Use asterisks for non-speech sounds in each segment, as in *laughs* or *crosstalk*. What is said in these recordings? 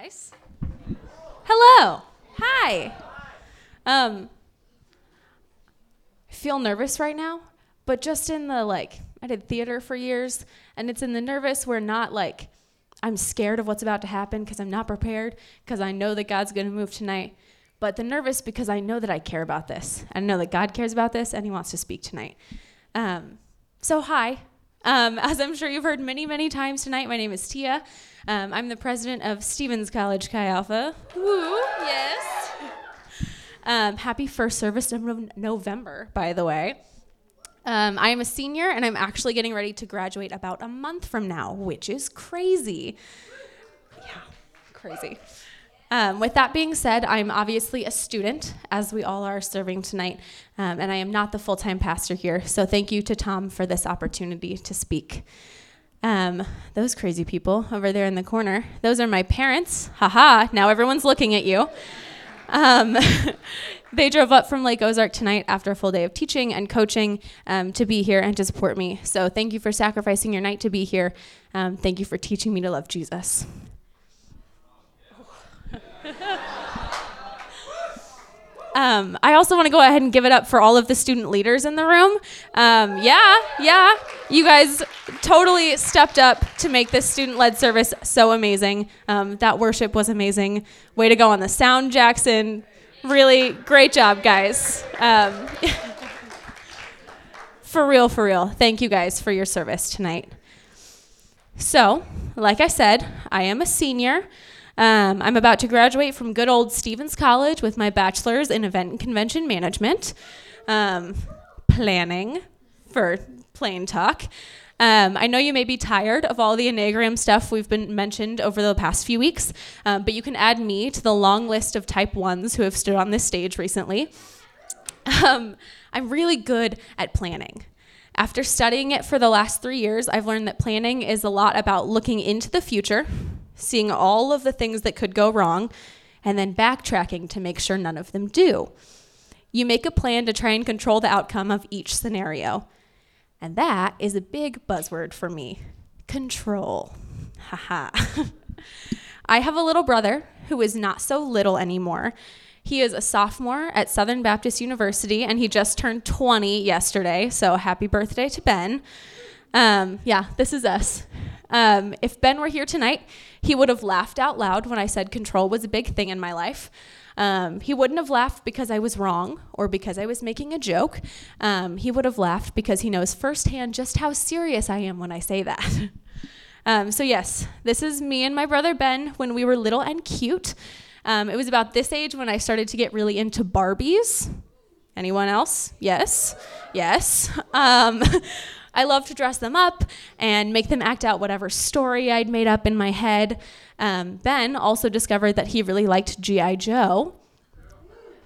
guys. Hello. Hi. Um, I feel nervous right now, but just in the like, I did theater for years, and it's in the nervous where not like I'm scared of what's about to happen because I'm not prepared because I know that God's going to move tonight, but the nervous because I know that I care about this. I know that God cares about this and He wants to speak tonight. Um, so, hi. Um, as I'm sure you've heard many, many times tonight, my name is Tia. Um, I'm the president of Stephens College Chi Alpha. Woo, yes. Um, happy first service of November, by the way. Um, I am a senior and I'm actually getting ready to graduate about a month from now, which is crazy. Yeah, crazy. Um, with that being said, I'm obviously a student, as we all are serving tonight, um, and I am not the full time pastor here. So thank you to Tom for this opportunity to speak. Um, those crazy people over there in the corner, those are my parents. Haha, now everyone's looking at you. Um, *laughs* they drove up from Lake Ozark tonight after a full day of teaching and coaching um, to be here and to support me. So thank you for sacrificing your night to be here. Um, thank you for teaching me to love Jesus. *laughs* Um, I also want to go ahead and give it up for all of the student leaders in the room. Um, yeah, yeah. You guys totally stepped up to make this student led service so amazing. Um, that worship was amazing. Way to go on the sound, Jackson. Really great job, guys. Um, *laughs* for real, for real. Thank you guys for your service tonight. So, like I said, I am a senior. Um, I'm about to graduate from good old Stephens College with my bachelor's in event and convention management, um, planning for plain talk. Um, I know you may be tired of all the Enneagram stuff we've been mentioned over the past few weeks, um, but you can add me to the long list of type ones who have stood on this stage recently. Um, I'm really good at planning. After studying it for the last three years, I've learned that planning is a lot about looking into the future, seeing all of the things that could go wrong, and then backtracking to make sure none of them do. You make a plan to try and control the outcome of each scenario. And that is a big buzzword for me control. Haha. *laughs* I have a little brother who is not so little anymore. He is a sophomore at Southwest Baptist University and he just turned 20 yesterday. So happy birthday to Ben. Um, yeah, this is us. Um, if Ben were here tonight, he would have laughed out loud when I said control was a big thing in my life. Um, he wouldn't have laughed because I was wrong or because I was making a joke. Um, he would have laughed because he knows firsthand just how serious I am when I say that. *laughs* um, so, yes, this is me and my brother Ben when we were little and cute. Um, it was about this age when I started to get really into Barbies. Anyone else? Yes. Yes. *laughs* I love to dress them up and make them act out whatever story I'd made up in my head. Um, ben also discovered that he really liked G.I. Joe.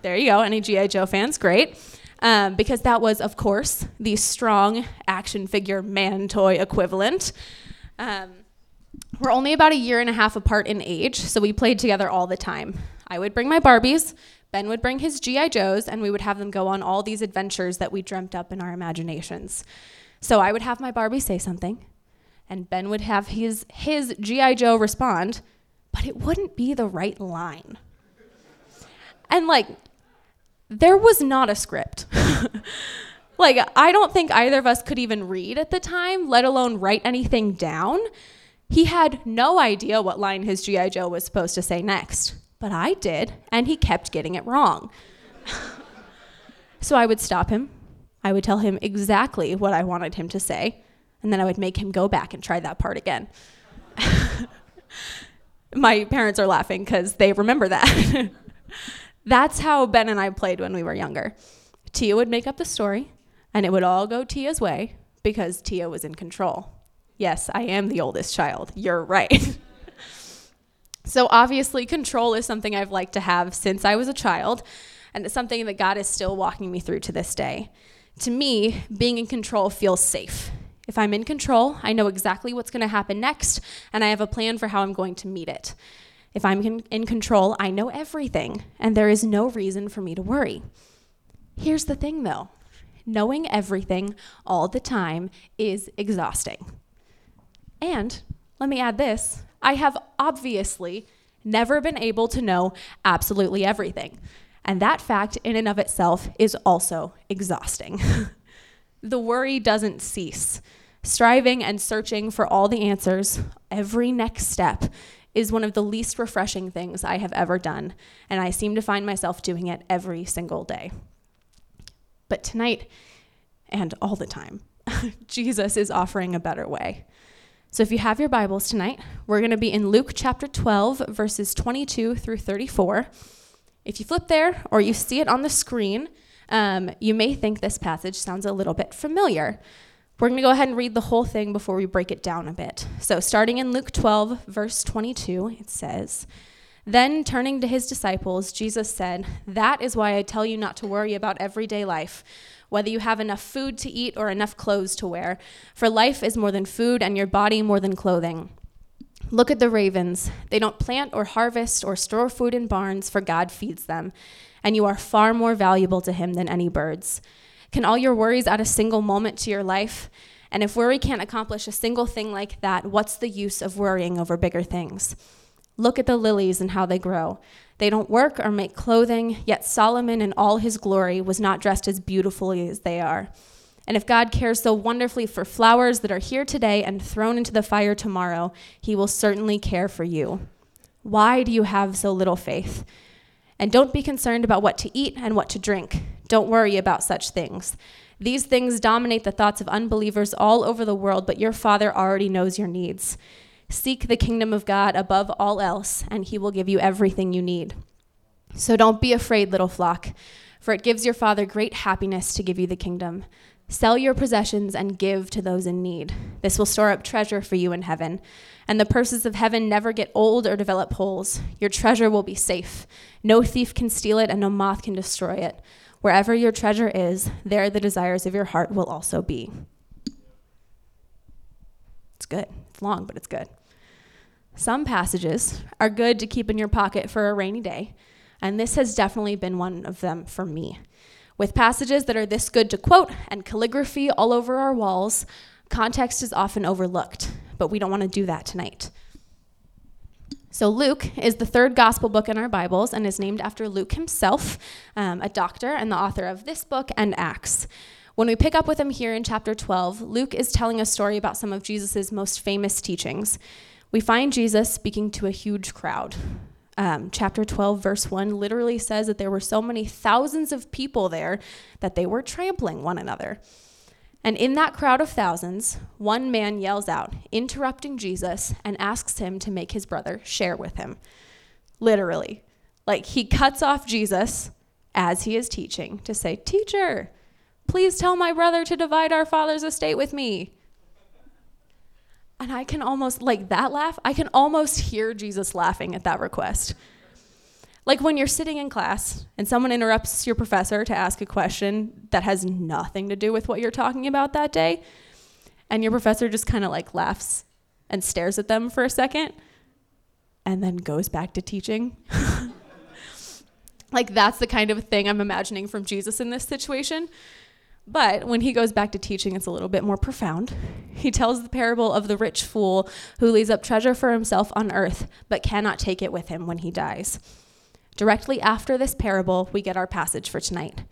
There you go. Any G.I. Joe fans? Great. Um, because that was, of course, the strong action figure man toy equivalent. Um, we're only about a year and a half apart in age, so we played together all the time. I would bring my Barbies, Ben would bring his G.I. Joes, and we would have them go on all these adventures that we dreamt up in our imaginations. So I would have my Barbie say something, and Ben would have his, his G.I. Joe respond, but it wouldn't be the right line. And like, there was not a script. *laughs* like, I don't think either of us could even read at the time, let alone write anything down. He had no idea what line his G.I. Joe was supposed to say next, but I did, and he kept getting it wrong. *laughs* so I would stop him. I would tell him exactly what I wanted him to say, and then I would make him go back and try that part again. *laughs* My parents are laughing because they remember that. *laughs* That's how Ben and I played when we were younger. Tia would make up the story, and it would all go Tia's way because Tia was in control. Yes, I am the oldest child. You're right. *laughs* so, obviously, control is something I've liked to have since I was a child, and it's something that God is still walking me through to this day. To me, being in control feels safe. If I'm in control, I know exactly what's going to happen next, and I have a plan for how I'm going to meet it. If I'm in control, I know everything, and there is no reason for me to worry. Here's the thing though knowing everything all the time is exhausting. And let me add this I have obviously never been able to know absolutely everything. And that fact, in and of itself, is also exhausting. *laughs* the worry doesn't cease. Striving and searching for all the answers, every next step, is one of the least refreshing things I have ever done, and I seem to find myself doing it every single day. But tonight, and all the time, *laughs* Jesus is offering a better way. So if you have your Bibles tonight, we're going to be in Luke chapter 12, verses 22 through 34. If you flip there or you see it on the screen, um, you may think this passage sounds a little bit familiar. We're going to go ahead and read the whole thing before we break it down a bit. So, starting in Luke 12, verse 22, it says, Then turning to his disciples, Jesus said, That is why I tell you not to worry about everyday life, whether you have enough food to eat or enough clothes to wear. For life is more than food, and your body more than clothing. Look at the ravens. They don't plant or harvest or store food in barns, for God feeds them. And you are far more valuable to Him than any birds. Can all your worries add a single moment to your life? And if worry can't accomplish a single thing like that, what's the use of worrying over bigger things? Look at the lilies and how they grow. They don't work or make clothing, yet Solomon in all his glory was not dressed as beautifully as they are. And if God cares so wonderfully for flowers that are here today and thrown into the fire tomorrow, he will certainly care for you. Why do you have so little faith? And don't be concerned about what to eat and what to drink. Don't worry about such things. These things dominate the thoughts of unbelievers all over the world, but your Father already knows your needs. Seek the kingdom of God above all else, and he will give you everything you need. So don't be afraid, little flock, for it gives your Father great happiness to give you the kingdom. Sell your possessions and give to those in need. This will store up treasure for you in heaven. And the purses of heaven never get old or develop holes. Your treasure will be safe. No thief can steal it, and no moth can destroy it. Wherever your treasure is, there the desires of your heart will also be. It's good. It's long, but it's good. Some passages are good to keep in your pocket for a rainy day, and this has definitely been one of them for me. With passages that are this good to quote and calligraphy all over our walls, context is often overlooked, but we don't want to do that tonight. So, Luke is the third gospel book in our Bibles and is named after Luke himself, um, a doctor and the author of this book and Acts. When we pick up with him here in chapter 12, Luke is telling a story about some of Jesus' most famous teachings. We find Jesus speaking to a huge crowd um, chapter 12, verse 1 literally says that there were so many thousands of people there that they were trampling one another. And in that crowd of thousands, one man yells out, interrupting Jesus, and asks him to make his brother share with him. Literally. Like he cuts off Jesus as he is teaching to say, Teacher, please tell my brother to divide our father's estate with me. And I can almost, like that laugh, I can almost hear Jesus laughing at that request. Like when you're sitting in class and someone interrupts your professor to ask a question that has nothing to do with what you're talking about that day, and your professor just kind of like laughs and stares at them for a second and then goes back to teaching. *laughs* like that's the kind of thing I'm imagining from Jesus in this situation. But when he goes back to teaching, it's a little bit more profound. He tells the parable of the rich fool who lays up treasure for himself on earth, but cannot take it with him when he dies. Directly after this parable, we get our passage for tonight.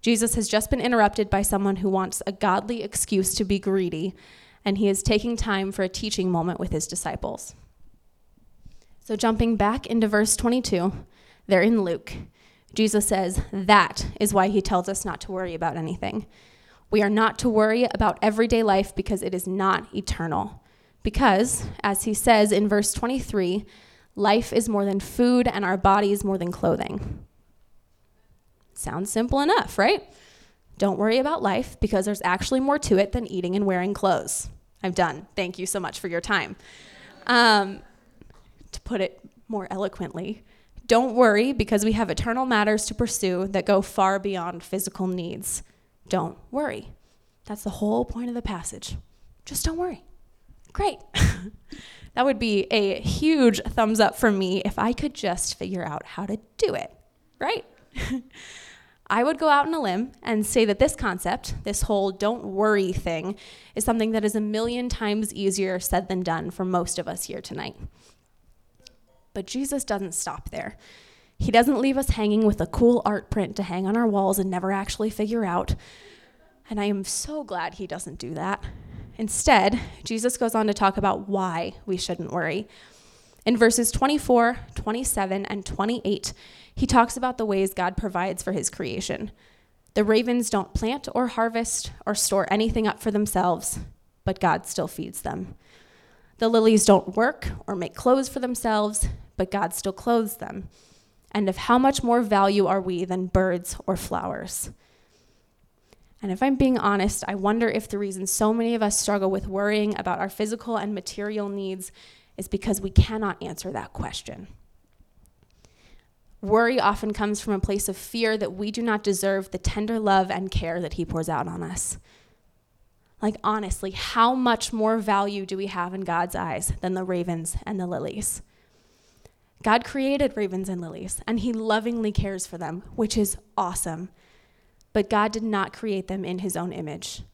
Jesus has just been interrupted by someone who wants a godly excuse to be greedy, and he is taking time for a teaching moment with his disciples. So, jumping back into verse 22, they're in Luke. Jesus says that is why he tells us not to worry about anything. We are not to worry about everyday life because it is not eternal. Because, as he says in verse 23, life is more than food and our body is more than clothing. Sounds simple enough, right? Don't worry about life because there's actually more to it than eating and wearing clothes. I'm done. Thank you so much for your time. Um, to put it more eloquently, don't worry because we have eternal matters to pursue that go far beyond physical needs. Don't worry. That's the whole point of the passage. Just don't worry. Great. *laughs* that would be a huge thumbs up for me if I could just figure out how to do it, right? *laughs* I would go out on a limb and say that this concept, this whole don't worry thing, is something that is a million times easier said than done for most of us here tonight. But Jesus doesn't stop there. He doesn't leave us hanging with a cool art print to hang on our walls and never actually figure out. And I am so glad he doesn't do that. Instead, Jesus goes on to talk about why we shouldn't worry. In verses 24, 27, and 28, he talks about the ways God provides for his creation. The ravens don't plant or harvest or store anything up for themselves, but God still feeds them. The lilies don't work or make clothes for themselves, but God still clothes them. And of how much more value are we than birds or flowers? And if I'm being honest, I wonder if the reason so many of us struggle with worrying about our physical and material needs is because we cannot answer that question. Worry often comes from a place of fear that we do not deserve the tender love and care that He pours out on us. Like, honestly, how much more value do we have in God's eyes than the ravens and the lilies? God created ravens and lilies, and He lovingly cares for them, which is awesome. But God did not create them in His own image.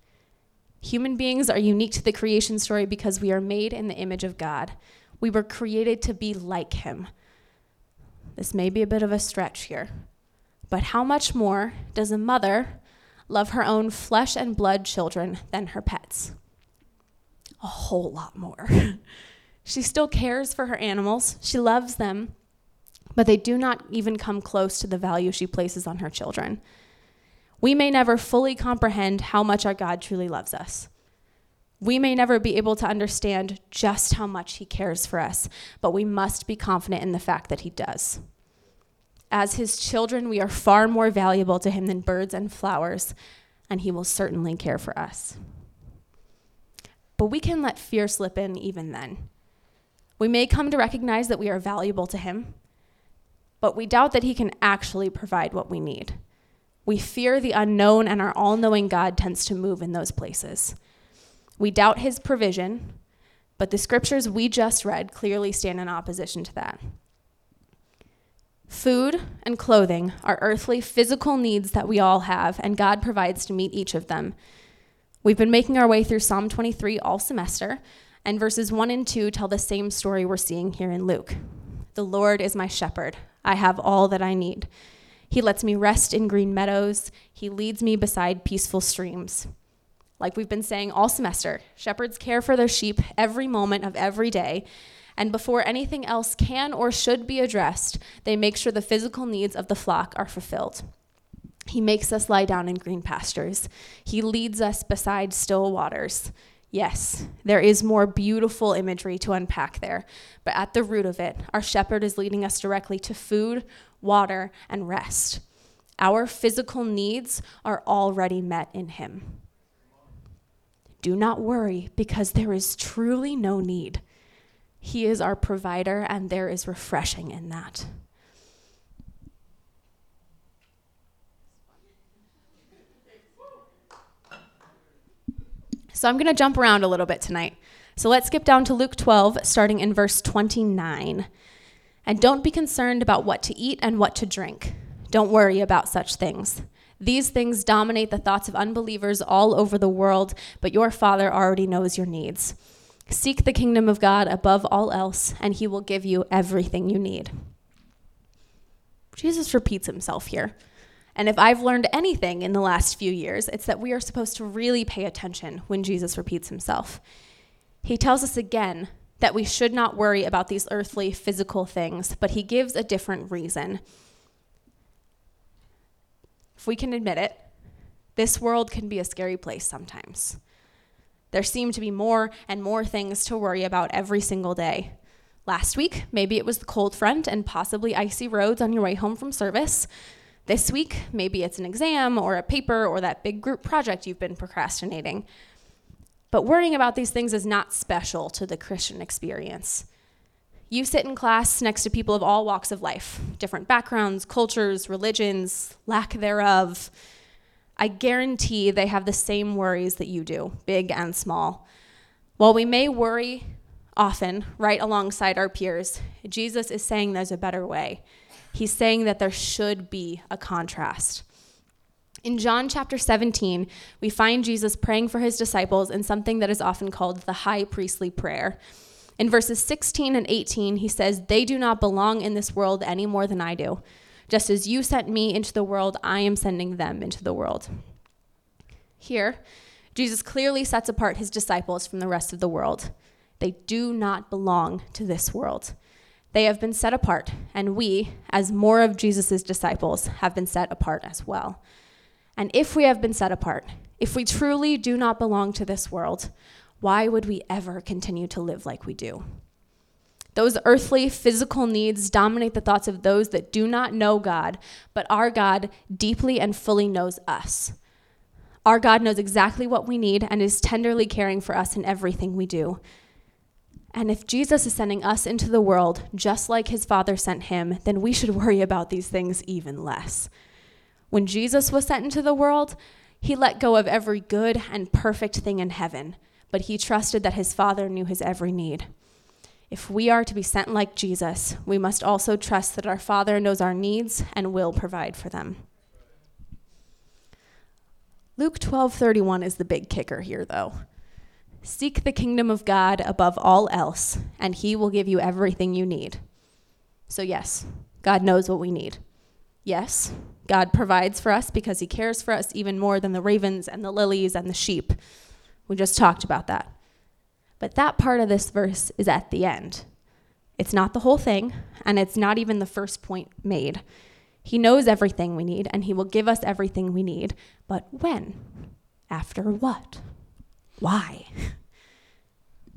Human beings are unique to the creation story because we are made in the image of God. We were created to be like Him. This may be a bit of a stretch here, but how much more does a mother love her own flesh and blood children than her pets? A whole lot more. *laughs* she still cares for her animals, she loves them, but they do not even come close to the value she places on her children. We may never fully comprehend how much our God truly loves us. We may never be able to understand just how much He cares for us, but we must be confident in the fact that He does. As His children, we are far more valuable to Him than birds and flowers, and He will certainly care for us. But we can let fear slip in even then. We may come to recognize that we are valuable to Him, but we doubt that He can actually provide what we need. We fear the unknown, and our all knowing God tends to move in those places. We doubt his provision, but the scriptures we just read clearly stand in opposition to that. Food and clothing are earthly, physical needs that we all have, and God provides to meet each of them. We've been making our way through Psalm 23 all semester, and verses 1 and 2 tell the same story we're seeing here in Luke. The Lord is my shepherd. I have all that I need. He lets me rest in green meadows. He leads me beside peaceful streams like we've been saying all semester. Shepherds care for their sheep every moment of every day. And before anything else can or should be addressed, they make sure the physical needs of the flock are fulfilled. He makes us lie down in green pastures. He leads us beside still waters. Yes, there is more beautiful imagery to unpack there, but at the root of it, our shepherd is leading us directly to food, water, and rest. Our physical needs are already met in him. Do not worry, because there is truly no need. He is our provider, and there is refreshing in that. So I'm going to jump around a little bit tonight. So let's skip down to Luke 12, starting in verse 29. And don't be concerned about what to eat and what to drink. Don't worry about such things. These things dominate the thoughts of unbelievers all over the world, but your Father already knows your needs. Seek the kingdom of God above all else, and he will give you everything you need. Jesus repeats himself here. And if I've learned anything in the last few years, it's that we are supposed to really pay attention when Jesus repeats himself. He tells us again that we should not worry about these earthly, physical things, but he gives a different reason if we can admit it, this world can be a scary place sometimes. There seem to be more and more things to worry about every single day. Last week, maybe it was the cold front and possibly icy roads on your way home from service. This week, maybe it's an exam or a paper or that big group project you've been procrastinating. But worrying about these things is not special to the Christian experience. You sit in class next to people of all walks of life, different backgrounds, cultures, religions, lack thereof. I guarantee they have the same worries that you do, big and small. While we may worry often right alongside our peers, Jesus is saying there's a better way. He's saying that there should be a contrast. In John chapter 17, we find Jesus praying for his disciples in something that is often called the high priestly prayer. In verses 16 and 18, he says, They do not belong in this world any more than I do. Just as you sent me into the world, I am sending them into the world. Here, Jesus clearly sets apart his disciples from the rest of the world. They do not belong to this world. They have been set apart, and we, as more of Jesus' disciples, have been set apart as well. And if we have been set apart, if we truly do not belong to this world, why would we ever continue to live like we do? Those earthly, physical needs dominate the thoughts of those that do not know God, but our God deeply and fully knows us. Our God knows exactly what we need and is tenderly caring for us in everything we do. And if Jesus is sending us into the world just like his Father sent him, then we should *laughs* worry about these things even less. When Jesus was sent into the world, he let go of every good and perfect thing in heaven, but he trusted that his Father knew his every need. If we are to be sent like Jesus, we must also trust that our Father knows our needs and will provide for them. Luke 12:31 is the big kicker here though. Seek the kingdom of God above all else, and he will give you everything you need. So, yes, God knows what we need. Yes, God provides for us because he cares for us even more than the ravens and the lilies and the sheep. We just talked about that. But that part of this verse is at the end. It's not the whole thing, and it's not even the first point made. He knows everything we need, and he will give us everything we need. But when? After what? Why? *laughs*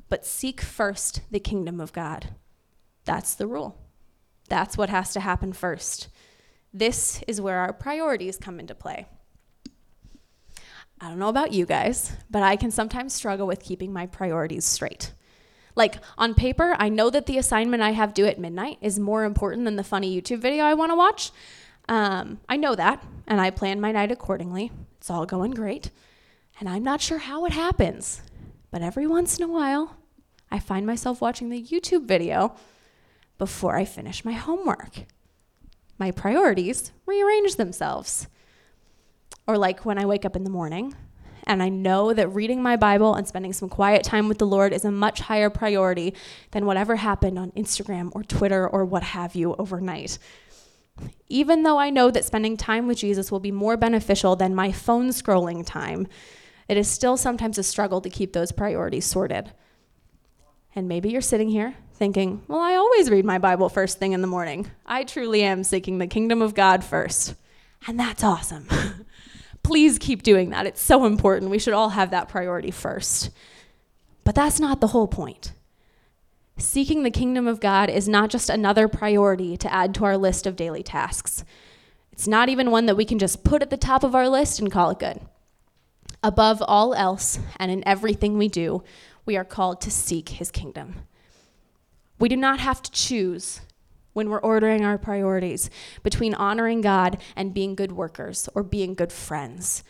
But seek first the kingdom of God. That's the rule. That's what has to happen first. This is where our priorities come into play. I don't know about you guys, but I can sometimes struggle with keeping my priorities straight. Like on paper, I know that the assignment I have due at midnight is more important than the funny YouTube video I want to watch. Um, I know that, and I plan my night accordingly. It's all going great. And I'm not sure how it happens, but every once in a while, I find myself watching the YouTube video before I finish my homework. My priorities rearrange themselves. Or, like when I wake up in the morning and I know that reading my Bible and spending some quiet time with the Lord is a much higher priority than whatever happened on Instagram or Twitter or what have you overnight. Even though I know that spending time with Jesus will be more beneficial than my phone scrolling time, it is still sometimes a struggle to keep those priorities sorted. And maybe you're sitting here thinking, well, I always read my Bible first thing in the morning. I truly am seeking the kingdom of God first. And that's awesome. *laughs* Please keep doing that. It's so important. We should all have that priority first. But that's not the whole point. Seeking the kingdom of God is not just another priority to add to our list of daily tasks. It's not even one that we can just put at the top of our list and call it good. Above all else, and in everything we do, we are called to seek his kingdom. We do not have to choose when we're ordering our priorities between honoring God and being good workers or being good friends.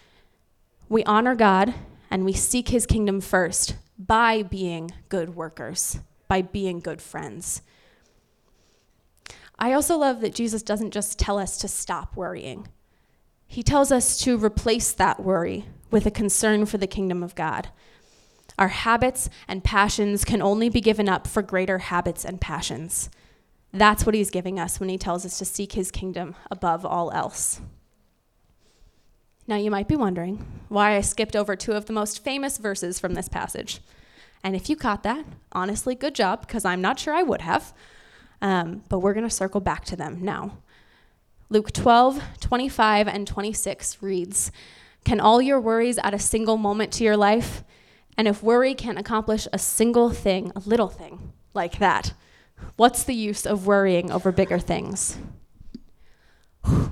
We honor God and we seek his kingdom first by being good workers, by being good friends. I also love that Jesus doesn't just tell us to stop worrying. He tells us to replace that worry with a concern for the kingdom of God. Our habits and passions can only be given up for greater habits and passions. That's what he's giving us when he tells us to seek his kingdom above all else. Now, you might be wondering why I skipped over two of the most famous verses from this passage. And if you caught that, honestly, good job, because I'm not sure I would have. Um, but we're going to circle back to them now. Luke 12, 25, and 26 reads can all your worries add a single moment to your life? And if worry can't accomplish a single thing, a little thing like that, what's the use of worrying over bigger things? *sighs* I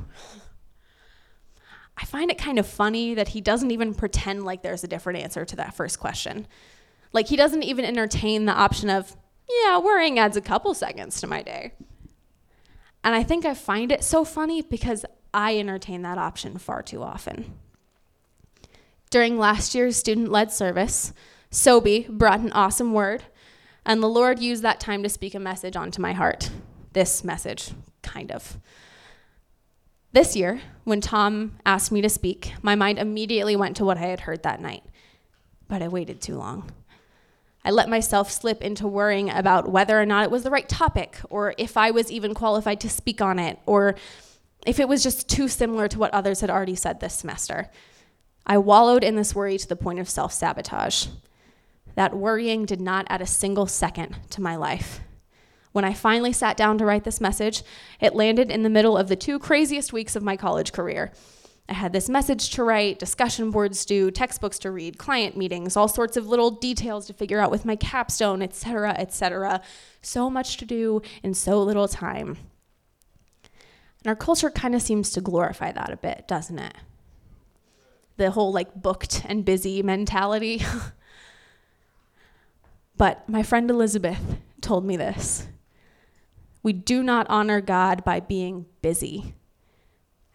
find it kind of funny that he doesn't even pretend like there's a different answer to that first question. Like, he doesn't even entertain the option of, yeah, worrying adds a couple seconds to my day. And I think I find it so funny because I entertain that option far too often. During last year's student led service, Sobi brought an awesome word, and the Lord used that time to speak a message onto my heart. This message, kind of. This year, when Tom asked me to speak, my mind immediately went to what I had heard that night. But I waited too long. I let myself slip into worrying about whether or not it was the right topic, or if I was even qualified to speak on it, or if it was just too similar to what others had already said this semester. I wallowed in this worry to the point of self sabotage. That worrying did not add a single second to my life. When I finally sat down to write this message, it landed in the middle of the two craziest weeks of my college career. I had this message to write, discussion boards due, textbooks to read, client meetings, all sorts of little details to figure out with my capstone, etc., etc. So much to do in so little time. And our culture kind of seems to glorify that a bit, doesn't it? The whole like booked and busy mentality. *laughs* but my friend Elizabeth told me this. We do not honor God by being busy.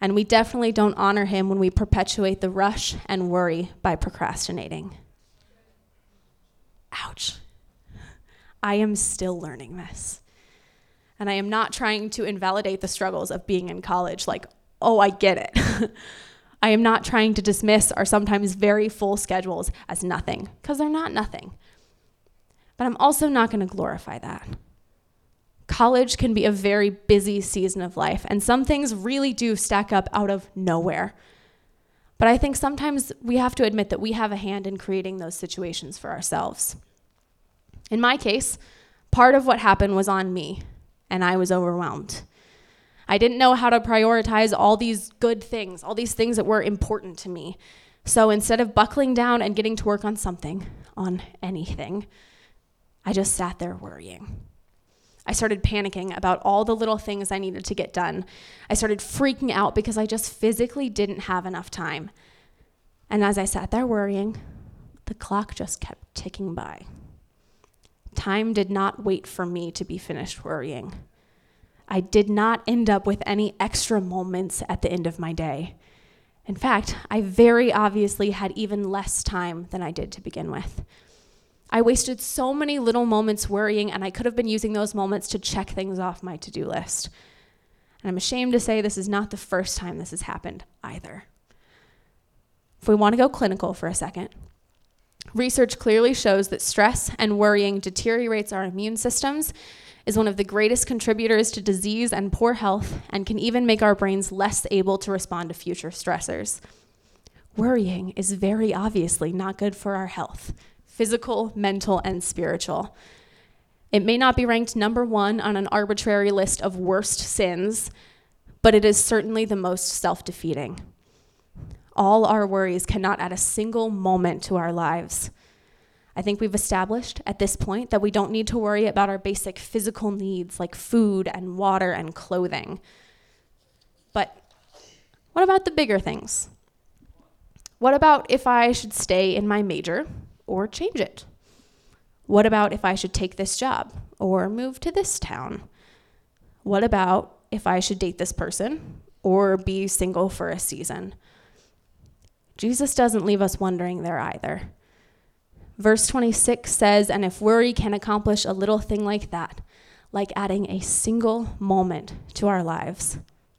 And we definitely don't honor him when we perpetuate the rush and worry by procrastinating. Ouch. I am still learning this. And I am not trying to invalidate the struggles of being in college, like, oh, I get it. *laughs* I am not trying to dismiss our sometimes very full schedules as nothing, because they're not nothing. But I'm also not going to glorify that college can be a very busy season of life, and some things really do stack up out of nowhere. But I think sometimes we have to admit that we have a hand in creating those situations for ourselves. In my case, part of what happened was on me, and I was overwhelmed. I didn't know how to prioritize all these good things, all these things that were important to me. So instead of buckling down and getting to work on something, on anything, I just sat there worrying. I started panicking about all the little things I needed to get done. I started freaking out because I just physically didn't have enough time. And as I sat there worrying, the clock just kept ticking by. Time did not wait for me to be finished worrying. I did not end up with any extra moments at the end of my day. In fact, I very obviously had even less time than I did to begin with. I wasted so many little moments worrying, and I could have been using those moments to check things off my to do list. And I'm ashamed to say this is not the first time this has happened either. If we want to go clinical for a second, research clearly shows that stress and worrying deteriorates our immune systems, is one of the greatest contributors to disease and poor health, and can even make our brains less able to respond to future stressors. Worrying is very obviously not good for our health physical, mental, and spiritual. It may not be ranked number one on an arbitrary list of worst sins, but it is certainly the most self defeating. All our worries cannot add a single moment to our lives. I think we've established at this point that we don't need to worry about our basic physical needs like food and water and clothing. But what about the bigger things? What about if I should stay in my major or change it? What about if I should take this job or move to this town? What about if I should date this person or be single for a season? Jesus doesn't leave us wondering there either. Verse 26 says, And if worry can accomplish a little thing like that, like adding a single moment to our lives,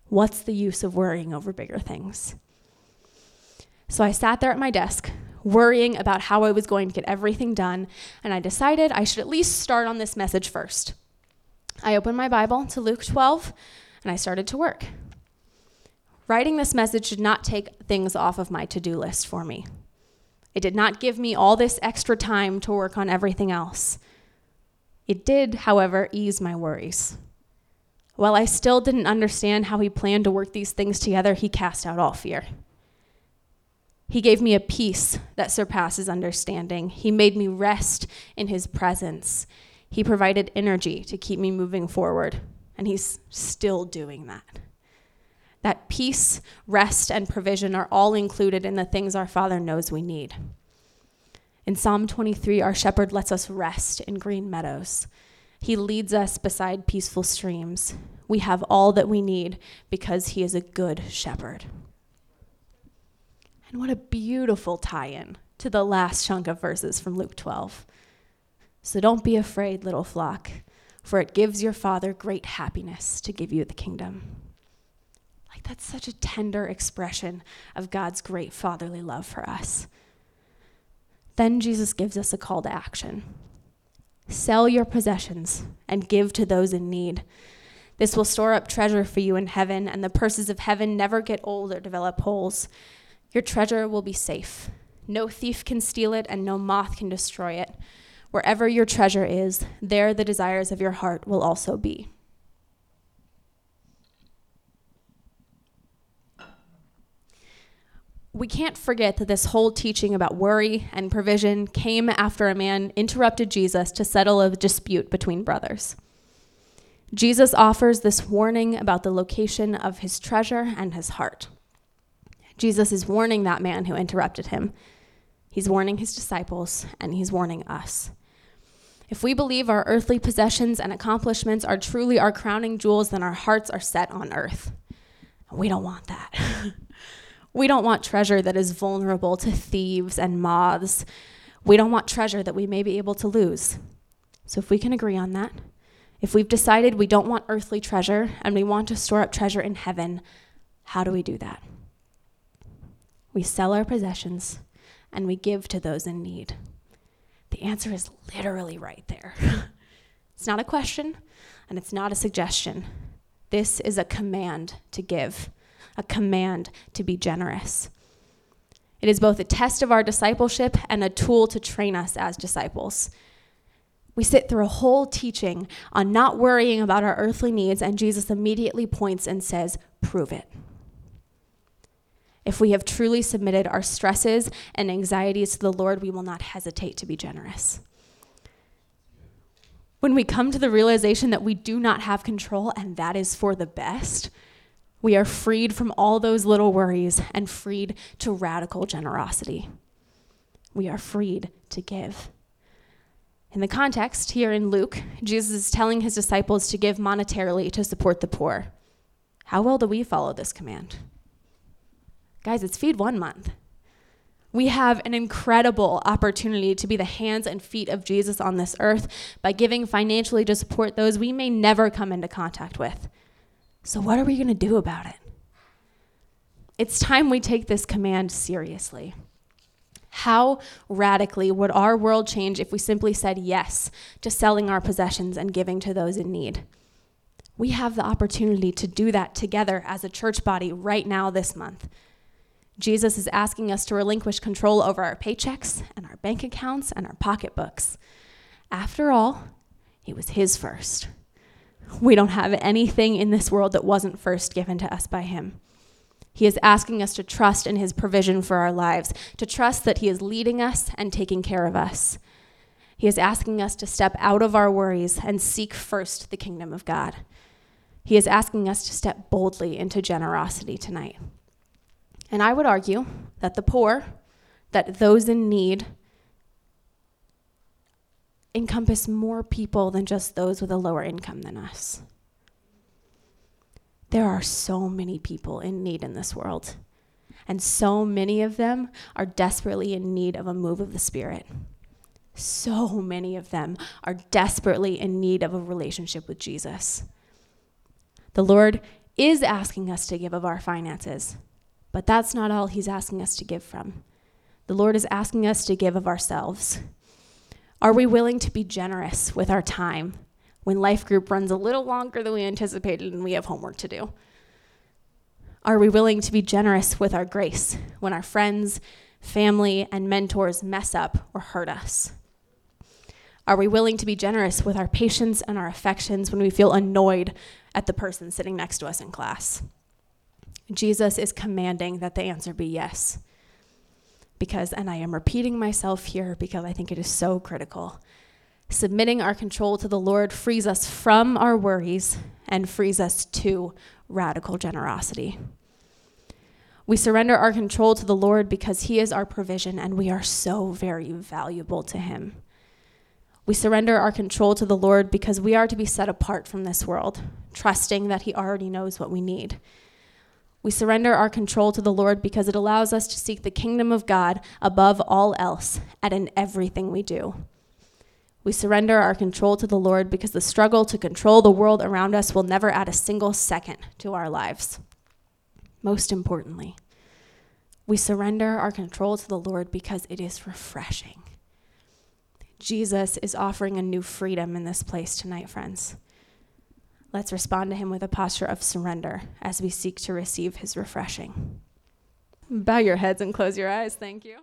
what's the use of worrying over bigger things? So I sat there at my desk worrying about how I was going to get everything done, and I decided I should at least start on this message first. I opened my Bible to Luke 12 and I started to work. Writing this message did not take things off of my to do list for me. It did not give me all this extra time to work on everything else. It did, however, ease my worries. While I still didn't understand how he planned to work these things together, he cast out all fear. He gave me a peace that surpasses understanding. He made me rest in His presence. He provided energy to keep me moving forward, and He's still doing that. That peace, rest, and provision are all included in the things our Father knows we need. In Psalm 23, our shepherd lets us rest in green meadows. He leads us beside peaceful streams. We have all that we need because he is a good shepherd. And what a beautiful tie in to the last chunk of verses from Luke 12. So don't be afraid, little flock, for it gives your Father great happiness to give you the kingdom. Like, that's such a tender expression of God's great fatherly love for us. Then Jesus gives us a call to action. Sell your possessions and give to those in need. This will store up treasure for you in heaven, and the purses of heaven never get old or develop holes. Your treasure will be safe. No thief can steal it, and no moth can destroy it. Wherever your treasure is, there the desires of your heart will also be. We can't forget that this whole teaching about worry and provision came after a man interrupted Jesus to settle a dispute between brothers. Jesus offers this warning about the location of his treasure and his heart. Jesus is warning that man who interrupted him. He's warning his disciples, and he's warning us. If we believe our earthly possessions and accomplishments are truly our crowning jewels, then our hearts are set on earth. We don't want that. *laughs* We don't want treasure that is vulnerable to thieves and moths. We don't want treasure that we may be able to lose. So, if we can agree on that, if we've decided we don't want earthly treasure and we want to store up treasure in heaven, how do we do that? We sell our possessions and we give to those in need. The answer is literally right there. *laughs* it's not a question and it's not a suggestion. This is a command to give a command to be generous. It is both a test of our discipleship and a tool to train us as disciples. We sit through a whole teaching on not worrying about our earthly needs, and Jesus immediately points and says, Prove it. If we have truly submitted our stresses and anxieties to the Lord, we will not hesitate to be generous. When we come to the realization that we do not have control and that is for the best, we are freed from all those little worries and freed to radical generosity. We are freed to give. In the context here in Luke, Jesus is telling his disciples to give monetarily to support the poor. How well do we follow this command? Guys, it's Feed One Month. We have an incredible opportunity to be the hands and feet of Jesus on this earth by giving financially to support those we may never come into contact with. So, what are we going to do about it? It's time we take this command seriously. How radically would our world change if we simply said yes to selling our possessions and giving to those in need? We have the opportunity to do that together as a church body right now this month. Jesus is asking us to relinquish control over our paychecks and our bank accounts and our pocketbooks. After all, it was His first. We don't have anything in this world that wasn't first given to us by Him. He is asking us to trust in His provision for our lives, to trust that He is leading us and taking care of us. He is asking us to step out of our worries and seek first the kingdom of God. He is asking us to step boldly into generosity tonight. And I would argue that the poor, that those in need, encompass more people than just those with a lower income than us. There are so many people in need in this world, and so many of them are desperately in need of a move of the Spirit. So many of them are desperately in need of a relationship with Jesus. The Lord is asking us to give of our finances, but that's not all He's asking us to give from. The Lord is asking us to give of ourselves. Are we willing to be generous with our time when life group runs a little longer than we anticipated and we have homework to do? Are we willing to be generous with our grace when our friends, family, and mentors mess up or hurt us? Are we willing to be generous with our patience and our affections when we feel annoyed at the person sitting next to us in class? Jesus is commanding that the answer be yes because, and I am repeating myself here because I think it is so critical. Submitting our control to the Lord frees us from our worries and frees us to radical generosity. We surrender our control to the Lord because He is our provision and we are so very valuable to Him. We surrender our control to the Lord because we are to be set apart from this world, trusting that He already knows what we need we surrender our control to the Lord because it allows us to seek the kingdom of God above all else and in everything we do. We surrender our control to the Lord because the struggle to control the world around us will never add a single second to our lives. Most importantly, we surrender our control to the Lord because it is refreshing. Jesus is offering a new freedom in this place tonight, friends. Let's respond to him with a posture of surrender as we seek to receive his refreshing. Bow your heads and close your eyes. Thank you.